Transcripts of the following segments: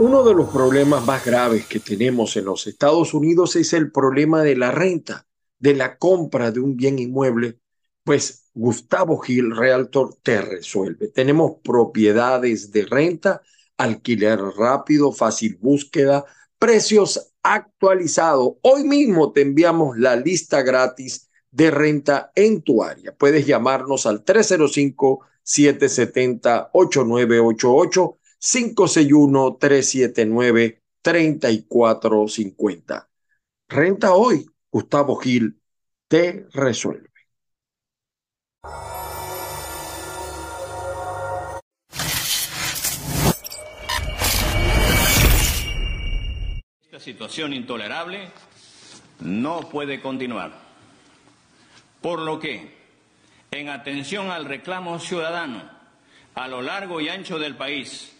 Uno de los problemas más graves que tenemos en los Estados Unidos es el problema de la renta, de la compra de un bien inmueble. Pues Gustavo Gil, Realtor, te resuelve. Tenemos propiedades de renta, alquiler rápido, fácil búsqueda, precios actualizados. Hoy mismo te enviamos la lista gratis de renta en tu área. Puedes llamarnos al 305-770-8988 561-379-3450. Renta hoy, Gustavo Gil te resuelve. Esta situación intolerable no puede continuar. Por lo que, en atención al reclamo ciudadano a lo largo y ancho del país,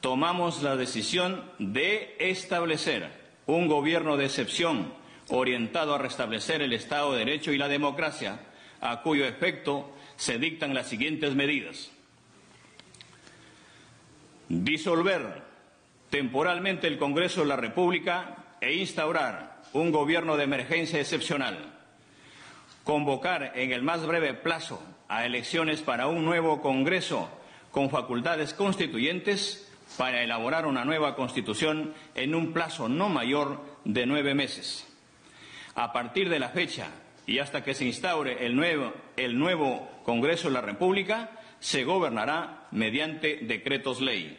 tomamos la decisión de establecer un gobierno de excepción orientado a restablecer el Estado de Derecho y la democracia, a cuyo efecto se dictan las siguientes medidas. Disolver temporalmente el Congreso de la República e instaurar un gobierno de emergencia excepcional. Convocar en el más breve plazo a elecciones para un nuevo Congreso con facultades constituyentes para elaborar una nueva Constitución en un plazo no mayor de nueve meses. A partir de la fecha y hasta que se instaure el nuevo, el nuevo Congreso de la República, se gobernará mediante decretos ley.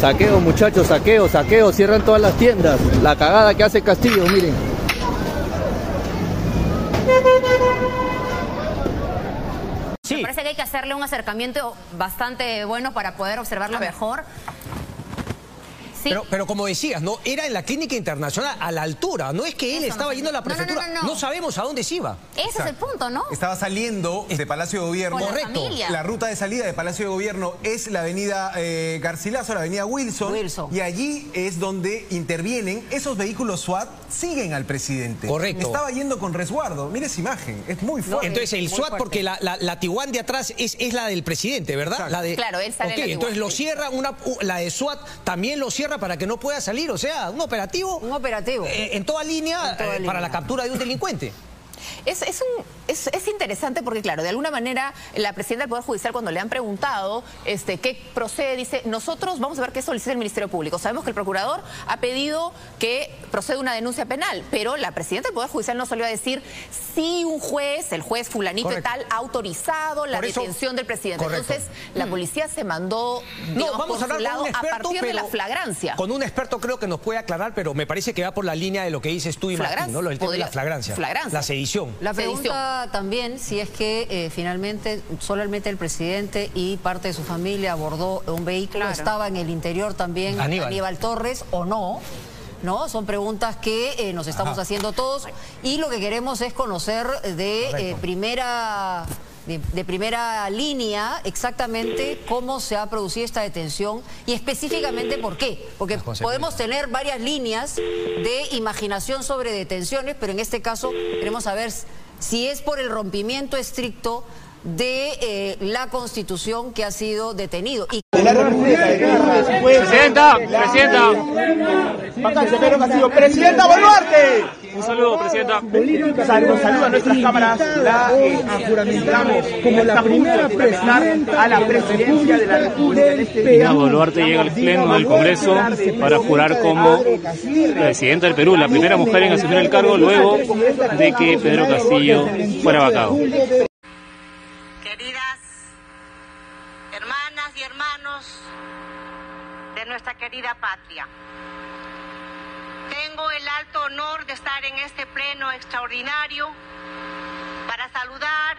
Saqueo, muchachos, saqueo, saqueo, cierran todas las tiendas. La cagada que hace Castillo, miren. Me parece que hay que hacerle un acercamiento bastante bueno para poder observarlo mejor. Sí. Pero, pero como decías, ¿no? Era en la clínica internacional, a la altura. No es que él Eso estaba no yendo a la sé. No, no, no, prefectura. no, no. sabemos a dónde se iba. Ese es el punto, ¿no? Estaba saliendo de Palacio de Gobierno. La Correcto. La ruta de salida de Palacio de Gobierno es la avenida eh, Garcilaso, la avenida Wilson. Wilson. Y allí es donde intervienen. Esos vehículos SWAT siguen al presidente. Correcto. Estaba yendo con resguardo. Mire esa imagen. Es muy fuerte. Entonces el SWAT, porque la, la, la Tiguan de atrás es, es la del presidente, ¿verdad? Exacto. La de, Claro, él sale en Ok, la entonces lo cierra, una, la de SWAT también lo cierra para que no pueda salir. O sea, un operativo. Un operativo. eh, en toda línea En toda eh, línea. para la captura de un delincuente. Es, es un- es- es interesante porque, claro, de alguna manera la presidenta del Poder Judicial cuando le han preguntado este, qué procede, dice, nosotros vamos a ver qué solicita el Ministerio Público. Sabemos que el procurador ha pedido que proceda una denuncia penal, pero la presidenta del Poder Judicial no salió a decir si un juez, el juez fulanito Correcto. y tal, ha autorizado la eso- detención del presidente. Correcto. Entonces, la policía se mandó, digamos, No, vamos por a hablar su lado con un a experto, partir de la flagrancia. Con un experto creo que nos puede aclarar, pero me parece que va por la línea de lo que dices tú y Martín. ¿no? Lo del tema de la flagrancia. flagrancia. La sedición. La pregunta también si es que eh, finalmente solamente el presidente y parte de su familia abordó un vehículo, Claro. estaba en el interior también Aníbal. Aníbal, Torres o no. ¿No? Son preguntas que eh, nos estamos Ajá. haciendo todos y lo que queremos es conocer de eh, primera de, de primera línea exactamente cómo se ha producido esta detención y específicamente por qué. Porque podemos tener varias líneas de imaginación sobre detenciones, pero en este caso queremos saber si es por el rompimiento estricto de eh, la Constitución que ha sido detenido. Y Presidenta, presidenta. Presidenta Boluarte. Un saludo, presidenta. Saludos, saludos a nuestras cámaras. La eh, juramentamos como la primera presidenta a la presidencia de la República este. Dina Boluarte llega al pleno del Congreso para jurar como presidenta del Perú, la primera mujer en asumir el cargo luego de que Pedro Castillo fuera vacado. Queridas hermanas y hermanos nuestra querida patria. El alto honor de estar en este pleno extraordinario para saludar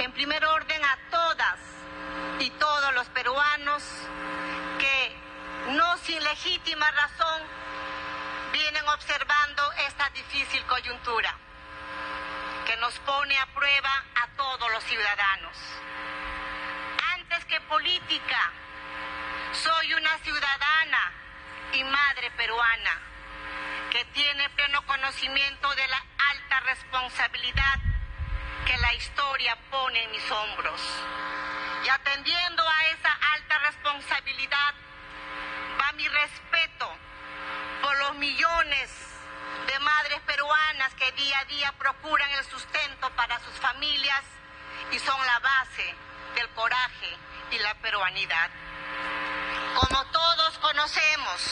en primer orden a todas y todos los peruanos que no sin legítima razón vienen observando esta difícil coyuntura que nos pone a prueba a todos los ciudadanos. Antes que política, soy una ciudadana y madre peruana que tiene pleno conocimiento de la alta responsabilidad que la historia pone en mis hombros. Y atendiendo a esa alta responsabilidad va mi respeto por los millones de madres peruanas que día a día procuran el sustento para sus familias y son la base del coraje y la peruanidad. Como todos conocemos,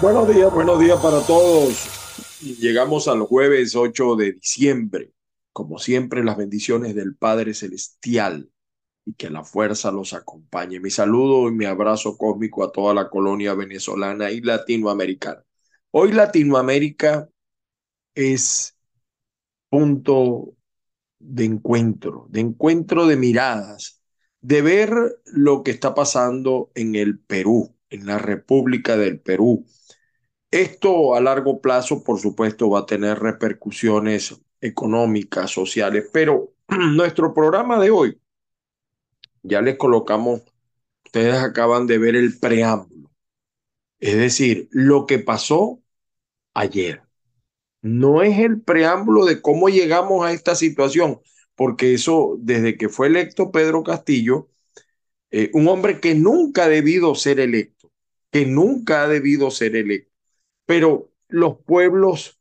Buenos días, buenos días para todos. Llegamos al jueves 8 de diciembre. Como siempre, las bendiciones del Padre Celestial y que la fuerza los acompañe. Mi saludo y mi abrazo cósmico a toda la colonia venezolana y latinoamericana. Hoy Latinoamérica es punto de encuentro, de encuentro de miradas, de ver lo que está pasando en el Perú, en la República del Perú. Esto a largo plazo, por supuesto, va a tener repercusiones económicas, sociales, pero nuestro programa de hoy, ya les colocamos, ustedes acaban de ver el preámbulo, es decir, lo que pasó ayer. No es el preámbulo de cómo llegamos a esta situación, porque eso, desde que fue electo Pedro Castillo, eh, un hombre que nunca ha debido ser electo, que nunca ha debido ser electo, pero los pueblos,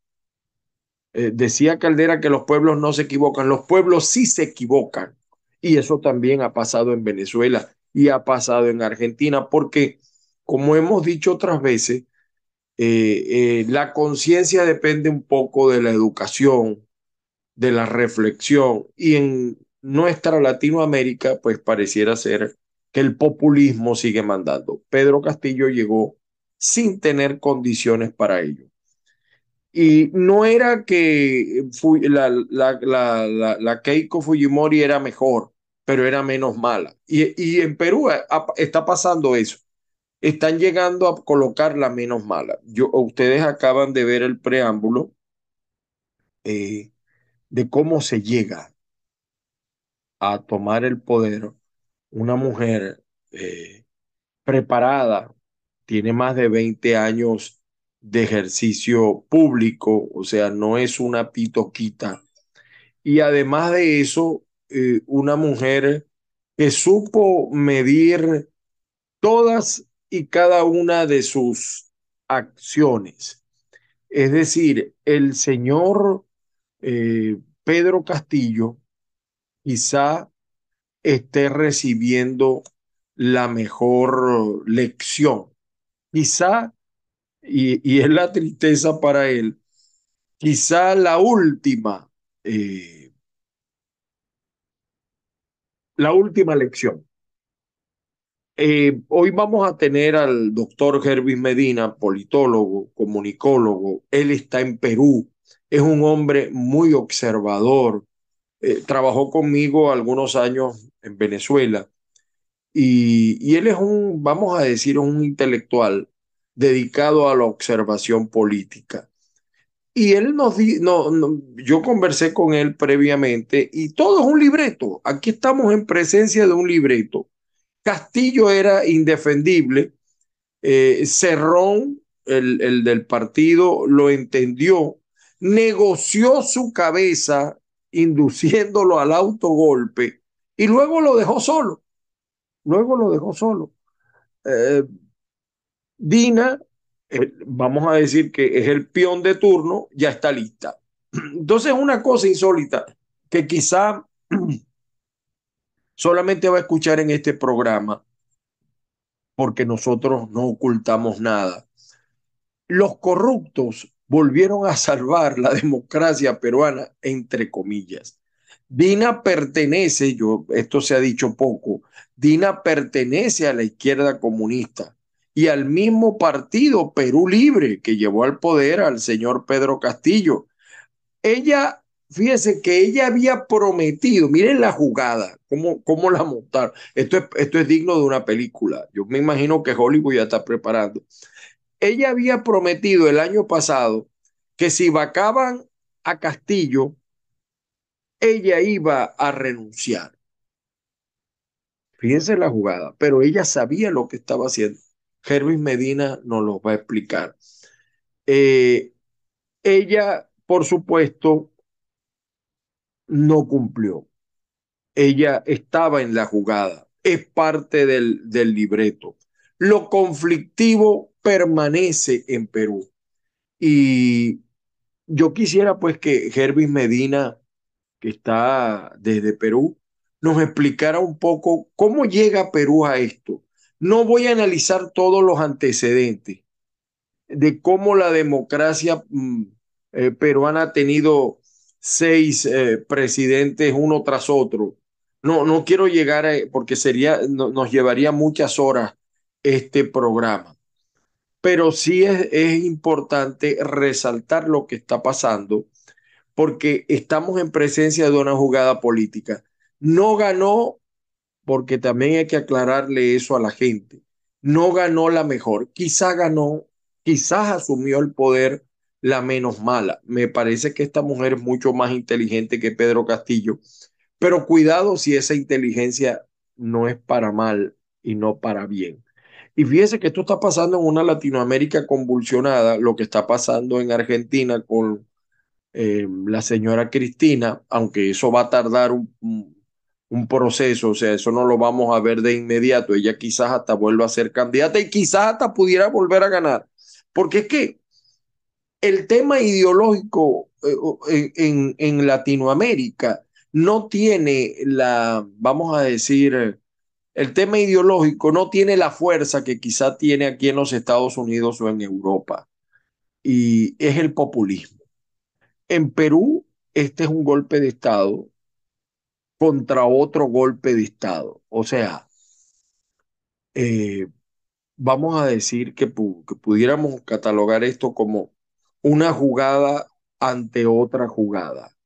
eh, decía Caldera que los pueblos no se equivocan, los pueblos sí se equivocan, y eso también ha pasado en Venezuela y ha pasado en Argentina, porque como hemos dicho otras veces, eh, eh, la conciencia depende un poco de la educación, de la reflexión, y en nuestra Latinoamérica, pues pareciera ser que el populismo sigue mandando. Pedro Castillo llegó sin tener condiciones para ello. Y no era que la, la, la, la, Keiko Fujimori era mejor, pero era menos mala. Y, y en Perú está pasando eso están llegando a colocar la menos mala. Yo, ustedes acaban de ver el preámbulo eh, de cómo se llega a tomar el poder una mujer eh, preparada, tiene más de 20 años de ejercicio público, o sea, no es una pitoquita. Y además de eso, eh, una mujer que supo medir todas y cada una de sus acciones. Es decir, el señor eh, Pedro Castillo quizá esté recibiendo la mejor lección. Quizá, y, es la tristeza para él, quizá la última, eh, la última lección. Eh, hoy vamos a tener al doctor Hervis Medina, politólogo, comunicólogo. Él está en Perú, es un hombre muy observador. Eh, trabajó conmigo algunos años en Venezuela y, y, él es un, vamos a decir, un intelectual dedicado a la observación política. Y él nos dijo, no, yo conversé con él previamente y todo es un libreto. Aquí estamos en presencia de un libreto. Castillo era indefendible. Eh, Cerrón, el, el del partido, lo entendió, negoció su cabeza induciéndolo al autogolpe y luego lo dejó solo. Luego lo dejó solo. Eh, Dina vamos a decir que es el peón de turno, ya está lista. Entonces, una cosa insólita que quizá solamente va a escuchar en este programa, porque nosotros no ocultamos nada. Los corruptos volvieron a salvar la democracia peruana, entre comillas. Dina pertenece, yo, esto se ha dicho poco, Dina pertenece a la izquierda comunista y al mismo partido Perú Libre que llevó al poder al señor Pedro Castillo. Ella, fíjese que ella había prometido, miren la jugada, cómo, cómo la montaron. Esto es, esto es digno de una película. Yo me imagino que Hollywood ya está preparando. Ella había prometido el año pasado que si vacaban a Castillo, ella iba a renunciar. Fíjense la jugada, pero ella sabía lo que estaba haciendo. Hervis Medina nos lo va a explicar. Eh, ella, por supuesto, no cumplió. Ella estaba en la jugada, es parte del, del libreto. Lo conflictivo permanece en Perú. Y yo quisiera pues que Hervis Medina, que está desde Perú, nos explicara un poco cómo llega Perú a esto. No voy a analizar todos los antecedentes de cómo la democracia mm, eh, peruana ha tenido seis eh, presidentes uno tras otro. No, no quiero llegar a, porque sería, nos llevaría muchas horas este programa. Pero sí es, es importante resaltar lo que está pasando porque estamos en presencia de una jugada política. No ganó porque también hay que aclararle eso a la gente. No ganó la mejor, quizá ganó, quizás asumió el poder la menos mala. Me parece que esta mujer es mucho más inteligente que Pedro Castillo, pero cuidado si esa inteligencia no es para mal y no para bien. Y fíjese que esto está pasando en una Latinoamérica convulsionada, lo que está pasando en Argentina con eh, la señora Cristina, aunque eso va a tardar un, proceso, o sea, eso no lo vamos a ver de inmediato. Ella quizás hasta vuelva a ser candidata y quizás hasta pudiera volver a ganar. Porque es que el tema ideológico eh, en, en Latinoamérica no tiene la, vamos a decir, el tema ideológico no tiene la fuerza que quizá tiene aquí en los Estados Unidos o en Europa. Y es el populismo. En Perú, este es un golpe de Estado contra otro golpe de Estado. O sea, eh, vamos a decir que, pudiéramos catalogar esto como una jugada ante otra jugada.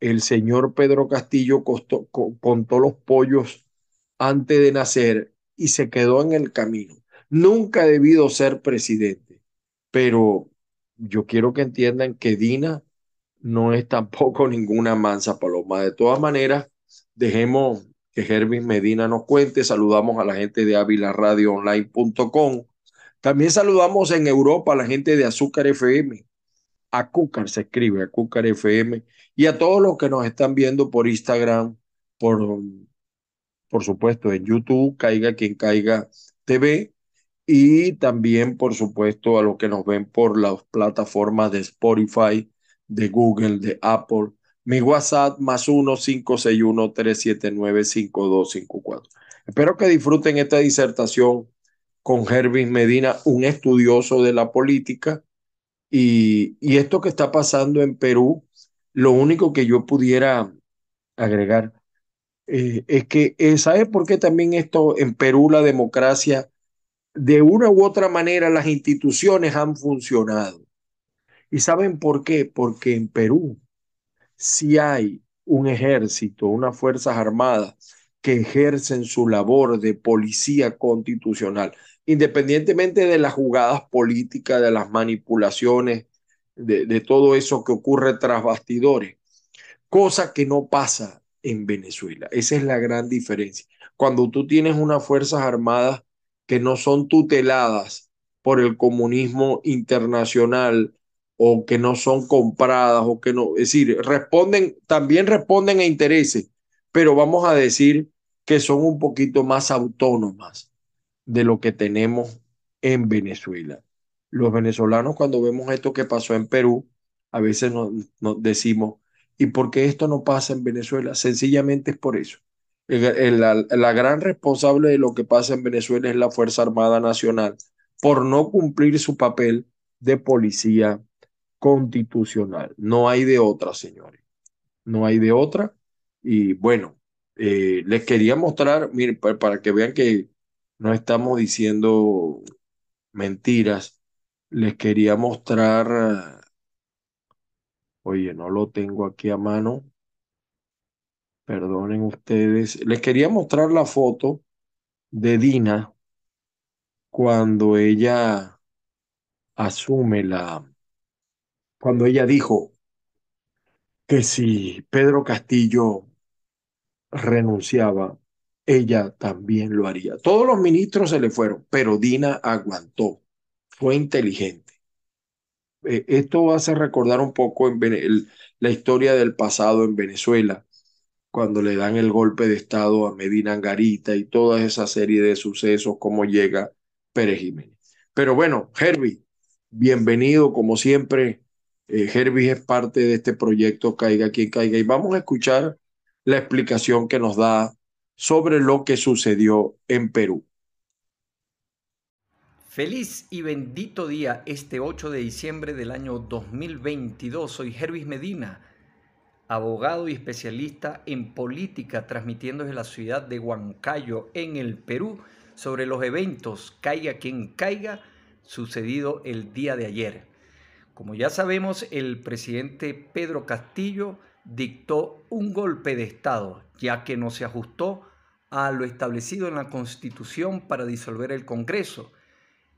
El señor Pedro Castillo contó los pollos antes de nacer y se quedó en el camino. Nunca ha debido ser presidente, pero yo quiero que entiendan que Dina no es tampoco ninguna mansa paloma. De todas maneras, Dejemos que Hervis Medina nos cuente. Saludamos a la gente de avilaradioonline.com. También saludamos en Europa a la gente de Azúcar FM. Acúcar se escribe, Acúcar FM. Y a todos los que nos están viendo por Instagram, por, por supuesto en YouTube, Caiga quien caiga TV. Y también, por supuesto, a los que nos ven por las plataformas de Spotify, de Google, de Apple mi WhatsApp más 1-561-379-5254. Espero que disfruten esta disertación con Hervis Medina, un estudioso de la política. Y, y esto que está pasando en Perú, lo único que yo pudiera agregar eh, es que, eh, ¿sabe por qué también esto en Perú la democracia, de una u otra manera, las instituciones han funcionado? ¿Y saben por qué? Porque en Perú si hay un ejército, unas fuerzas armadas que ejercen su labor de policía constitucional, independientemente de las jugadas políticas, de las manipulaciones de, de todo eso que ocurre tras bastidores, cosa que no pasa en Venezuela. Esa es la gran diferencia. Cuando tú tienes unas Fuerzas Armadas que no son tuteladas por el comunismo internacional o que no son compradas o que no, es decir, responden, también responden a intereses, pero vamos a decir que son un poquito más autónomas de lo que tenemos en Venezuela. Los venezolanos cuando vemos esto que pasó en Perú, a veces nos, decimos, ¿y por qué esto no pasa en Venezuela? Sencillamente es por eso. La, la gran responsable de lo que pasa en Venezuela es la Fuerza Armada Nacional por no cumplir su papel de policía constitucional. No hay de otra, señores. No hay de otra. Y bueno, eh, les quería mostrar, miren, para, para que vean que no estamos diciendo mentiras, les quería mostrar, oye, no lo tengo aquí a mano, perdonen ustedes, les quería mostrar la foto de Dina cuando ella asume la, cuando ella dijo que si Pedro Castillo renunciaba, ella también lo haría. Todos los ministros se le fueron, pero Dina aguantó, fue inteligente. Eh, esto hace recordar un poco la historia del pasado en Venezuela, cuando le dan el golpe de Estado a Medina Angarita y toda esa serie de sucesos, cómo llega Pérez Jiménez. Pero bueno, Herbie, bienvenido como siempre. Eh, es parte de este proyecto Caiga quien caiga y vamos a escuchar la explicación que nos da sobre lo que sucedió en Perú. Feliz y bendito día este 8 de diciembre del año 2022. Soy Hervis Medina, abogado y especialista en política, transmitiendo desde la ciudad de Huancayo, en el Perú, sobre los eventos Caiga quien caiga, sucedido el día de ayer. Como ya sabemos, el presidente Pedro Castillo dictó un golpe de Estado, ya que no se ajustó a lo establecido en la Constitución para disolver el Congreso.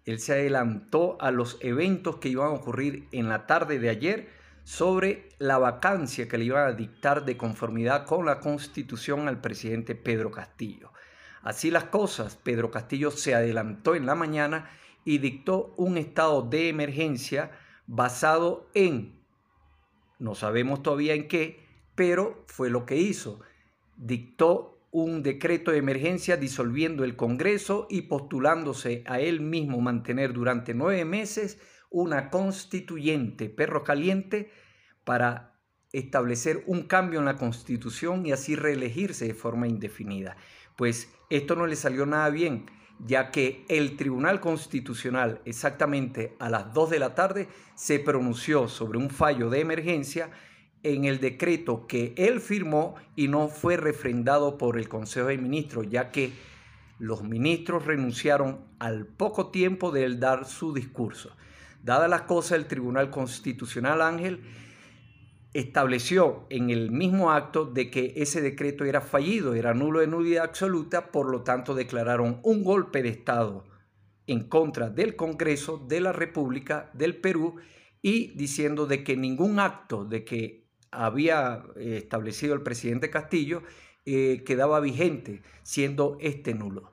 Él se adelantó a los eventos que iban a ocurrir en la tarde de ayer sobre la vacancia que le iban a dictar de conformidad con la Constitución al presidente Pedro Castillo. Así las cosas, Pedro Castillo se adelantó en la mañana y dictó un estado de emergencia basado en, no sabemos todavía en qué, pero fue lo que hizo. Dictó un decreto de emergencia disolviendo el Congreso y postulándose a él mismo mantener durante nueve meses una constituyente perro caliente para establecer un cambio en la constitución y así reelegirse de forma indefinida. Pues esto no le salió nada bien ya que el Tribunal Constitucional exactamente a las 2 de la tarde se pronunció sobre un fallo de emergencia en el decreto que él firmó y no fue refrendado por el Consejo de Ministros, ya que los ministros renunciaron al poco tiempo de él dar su discurso. Dadas las cosas, el Tribunal Constitucional Ángel estableció en el mismo acto de que ese decreto era fallido, era nulo de nulidad absoluta, por lo tanto declararon un golpe de Estado en contra del Congreso de la República del Perú y diciendo de que ningún acto de que había eh, establecido el presidente Castillo eh, quedaba vigente, siendo este nulo.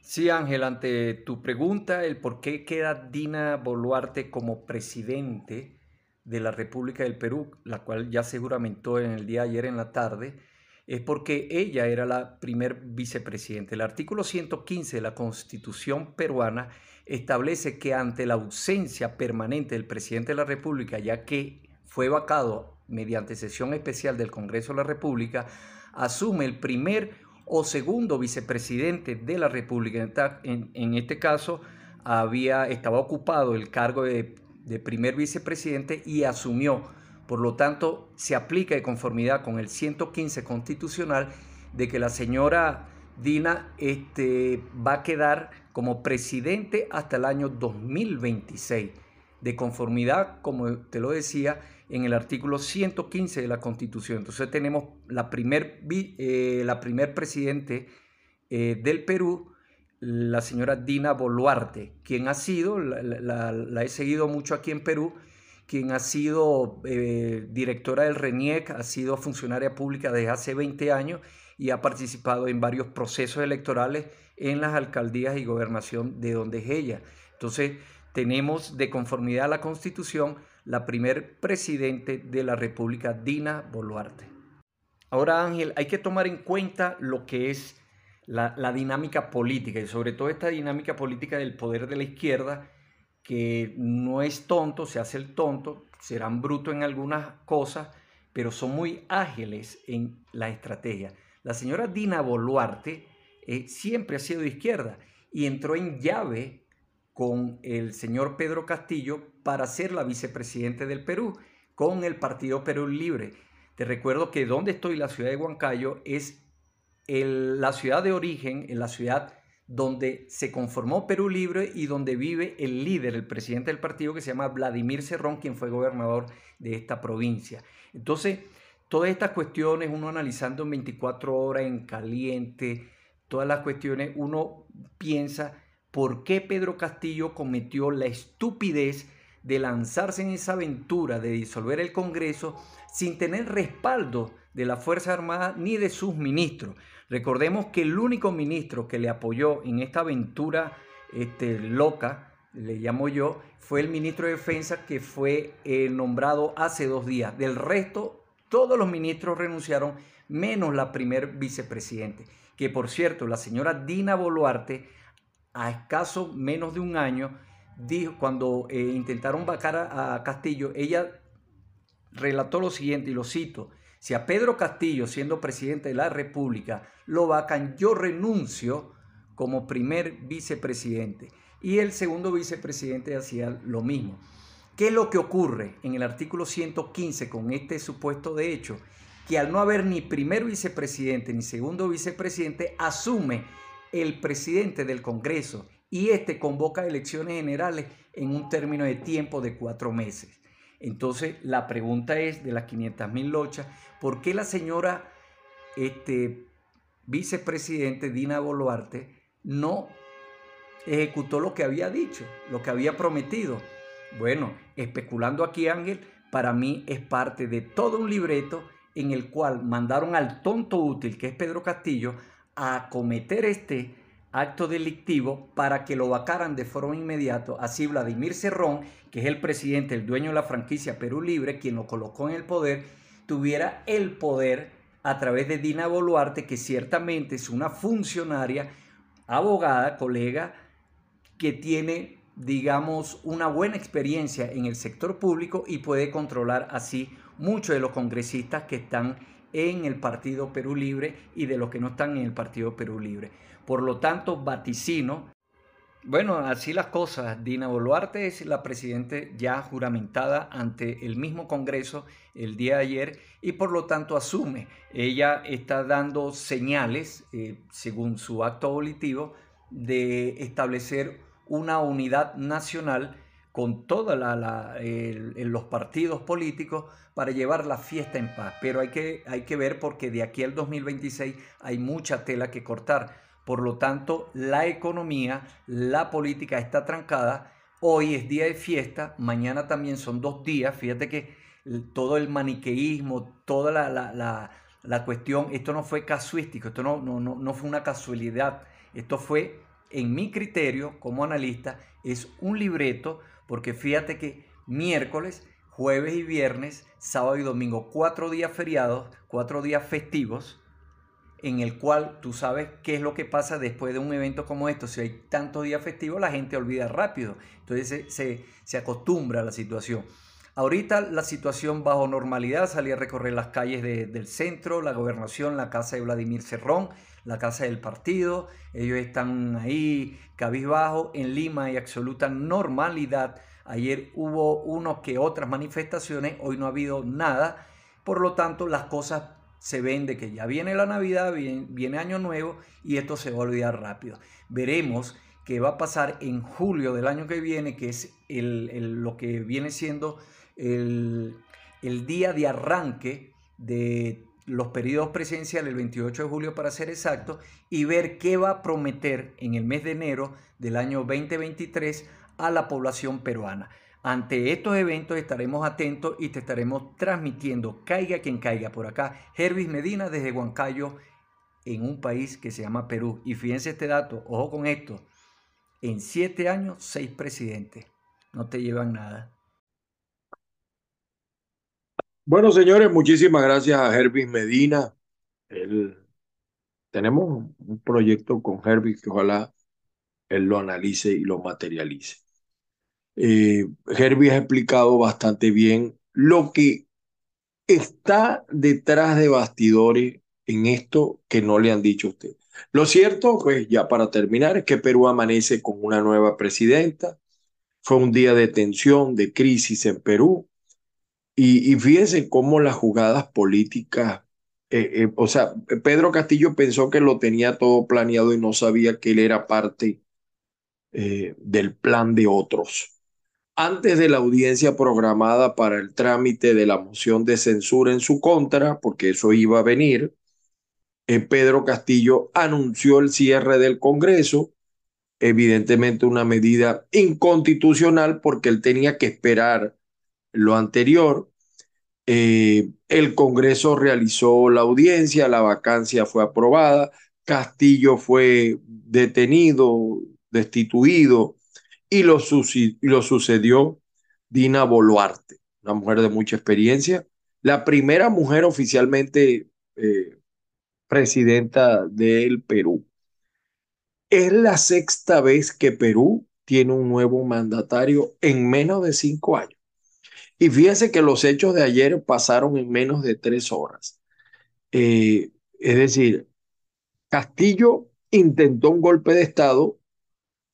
Sí, Ángel, ante tu pregunta, el por qué queda Dina Boluarte como presidente, de la República del Perú, la cual ya se juramentó en el día de ayer en la tarde, es porque ella era la primer vicepresidente. El artículo 115 de la Constitución peruana establece que ante la ausencia permanente del presidente de la República, ya que fue vacado mediante sesión especial del Congreso de la República, asume el primer o segundo vicepresidente de la República. En, en este caso, había, estaba ocupado el cargo de de primer vicepresidente y asumió. Por lo tanto, se aplica de conformidad con el 115 constitucional de que la señora Dina este, va a quedar como presidente hasta el año 2026, de conformidad, como te lo decía, en el artículo 115 de la Constitución. Entonces tenemos la primer, eh, la primer presidente eh, del Perú, la señora Dina Boluarte, quien ha sido, la, he seguido mucho aquí en Perú, quien ha sido eh, directora del RENIEC, ha sido funcionaria pública desde hace 20 años y ha participado en varios procesos electorales en las alcaldías y gobernación de donde es ella. Entonces, tenemos de conformidad a la Constitución la primer presidente de la República, Dina Boluarte. Ahora, Ángel, hay que tomar en cuenta lo que es la, dinámica política y sobre todo esta dinámica política del poder de la izquierda, que no es tonto, se hace el tonto, serán brutos en algunas cosas, pero son muy ágiles en la estrategia. La señora Dina Boluarte eh, siempre ha sido de izquierda y entró en llave con el señor Pedro Castillo para ser la vicepresidente del Perú con el Partido Perú Libre. Te recuerdo que donde estoy, la ciudad de Huancayo, es la ciudad de origen, en la ciudad donde se conformó Perú Libre y donde vive el líder, el presidente del partido que se llama Vladimir Cerrón, quien fue gobernador de esta provincia. Entonces, todas estas cuestiones, uno analizando en 24 horas en caliente, todas las cuestiones, uno piensa por qué Pedro Castillo cometió la estupidez de lanzarse en esa aventura de disolver el Congreso sin tener respaldo de la Fuerza Armada ni de sus ministros. Recordemos que el único ministro que le apoyó en esta aventura este, loca, le llamo yo, fue el ministro de Defensa que fue eh, nombrado hace dos días. Del resto, todos los ministros renunciaron, menos la primer vicepresidente que por cierto, la señora Dina Boluarte, a escaso menos de un año, dijo, cuando eh, intentaron vacar a, Castillo, ella relató lo siguiente, y lo cito, si a Pedro Castillo, siendo presidente de la República, lo vacan, yo renuncio como primer vicepresidente. Y el segundo vicepresidente hacía lo mismo. ¿Qué es lo que ocurre en el artículo 115 con este supuesto de hecho? que al no haber ni primer vicepresidente ni segundo vicepresidente, asume el presidente del Congreso y este convoca elecciones generales en un término de tiempo de cuatro meses. Entonces, la pregunta es de las 500 mil lochas, ¿por qué la señora este, vicepresidente Dina Boluarte no ejecutó lo que había dicho, lo que había prometido? Bueno, especulando aquí, Ángel, para mí es parte de todo un libreto en el cual mandaron al tonto útil, que es Pedro Castillo, a cometer este acto delictivo para que lo vacaran de forma inmediata. Así Vladimir Cerrón, que es el presidente, el dueño de la franquicia Perú Libre, quien lo colocó en el poder, tuviera el poder a través de Dina Boluarte, que ciertamente es una funcionaria, abogada, colega, que tiene, digamos, una buena experiencia en el sector público y puede controlar así muchos de los congresistas que están en el Partido Perú Libre y de los que no están en el Partido Perú Libre. Por lo tanto, vaticino. Bueno, así las cosas. Dina Boluarte es la presidenta ya juramentada ante el mismo Congreso el día de ayer y por lo tanto asume. Ella está dando señales, eh, según su acto abolitivo, de establecer una unidad nacional con todos los partidos políticos para llevar la fiesta en paz. Pero hay que, hay que ver porque de aquí al 2026 hay mucha tela que cortar. Por lo tanto, la economía, la política está trancada. Hoy es día de fiesta, mañana también son dos días. Fíjate que todo el maniqueísmo, toda la, cuestión, esto no fue casuístico, esto no, no, no fue una casualidad, esto fue, en mi criterio como analista, es un libreto porque fíjate que miércoles, jueves y viernes, sábado y domingo, cuatro días feriados, cuatro días festivos, en el cual tú sabes qué es lo que pasa después de un evento como esto. Si hay tantos días festivos, la gente olvida rápido. Entonces se, se, acostumbra a la situación. Ahorita la situación bajo normalidad, salí a recorrer las calles del centro, la gobernación, la casa de Vladimir Cerrón, la casa del partido, ellos están ahí cabizbajo, en Lima hay absoluta normalidad, ayer hubo uno que otras manifestaciones, hoy no ha habido nada, por lo tanto las cosas se ven de que ya viene la Navidad, viene, Año Nuevo y esto se va a olvidar rápido. Veremos qué va a pasar en julio del año que viene, que es lo que viene siendo el, el día de arranque de los periodos presidenciales el 28 de julio para ser exacto y ver qué va a prometer en el mes de enero del año 2023 a la población peruana. Ante estos eventos estaremos atentos y te estaremos transmitiendo, caiga quien caiga por acá, Hervis Medina desde Huancayo, en un país que se llama Perú. Y fíjense este dato, ojo con esto, en siete años, seis presidentes, no te llevan nada. Bueno, señores, muchísimas gracias a Hervis Medina. tenemos un proyecto con Hervis que ojalá él lo analice y lo materialice. Eh, Herbie ha explicado bastante bien lo que está detrás de bastidores en esto que no le han dicho a usted. Lo cierto, pues ya para terminar, es que Perú amanece con una nueva presidenta. Fue un día de tensión, de crisis en Perú. Y, fíjense cómo las jugadas políticas, eh, eh, o sea, Pedro Castillo pensó que lo tenía todo planeado y no sabía que él era parte eh, del plan de otros antes de la audiencia programada para el trámite de la moción de censura en su contra, porque eso iba a venir, eh, Pedro Castillo anunció el cierre del Congreso, evidentemente una medida inconstitucional porque él tenía que esperar lo anterior. Eh, el Congreso realizó la audiencia, la vacancia fue aprobada, Castillo fue detenido, destituido, y lo, sucedió Dina Boluarte, una mujer de mucha experiencia, la primera mujer oficialmente eh, presidenta del Perú. Es la sexta vez que Perú tiene un nuevo mandatario en menos de cinco años. Y fíjense que los hechos de ayer pasaron en menos de tres horas. Eh, es decir, Castillo intentó un golpe de Estado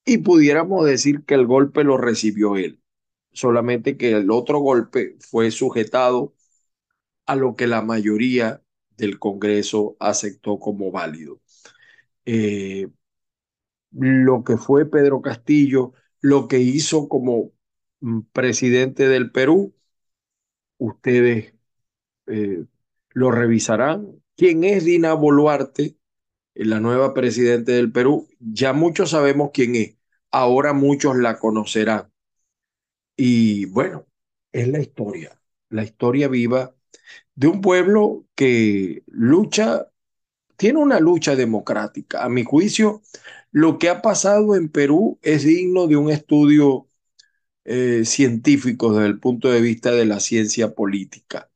y pudiéramos decir que el golpe lo recibió él, solamente que el otro golpe fue sujetado a lo que la mayoría del Congreso aceptó como válido. Eh, lo que fue Pedro Castillo, lo que hizo como mm, presidente del Perú, ustedes eh, lo revisarán. ¿Quién es Dina Boluarte, la nueva presidente del Perú? Ya muchos sabemos quién es ahora muchos la conocerán. Y bueno, es la historia, la historia viva de un pueblo que lucha, tiene una lucha democrática. A mi juicio, lo que ha pasado en Perú es digno de un estudio eh, científico desde el punto de vista de la ciencia política.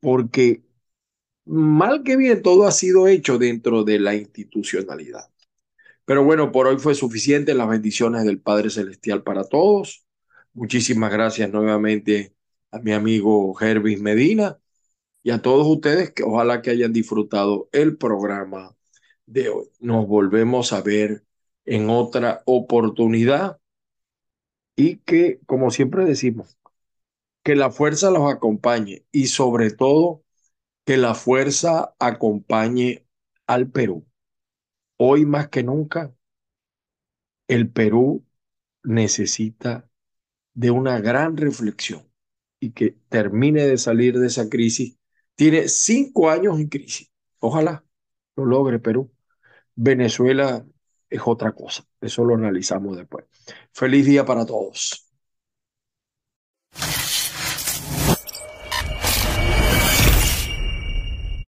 Porque mal que bien todo ha sido hecho dentro de la institucionalidad. Pero bueno, por hoy fue suficiente. Las bendiciones del Padre Celestial para todos. Muchísimas gracias nuevamente a mi amigo Hervis Medina y a todos ustedes que ojalá que hayan disfrutado el programa de hoy. Nos volvemos a ver en otra oportunidad y que, como siempre decimos, que la fuerza los acompañe y sobre todo que la fuerza acompañe al Perú. Hoy más que nunca, el Perú necesita de una gran reflexión y que termine de salir de esa crisis. Tiene cinco años en crisis. Ojalá lo logre Perú. Venezuela es otra cosa. Eso lo analizamos después. Feliz día para todos.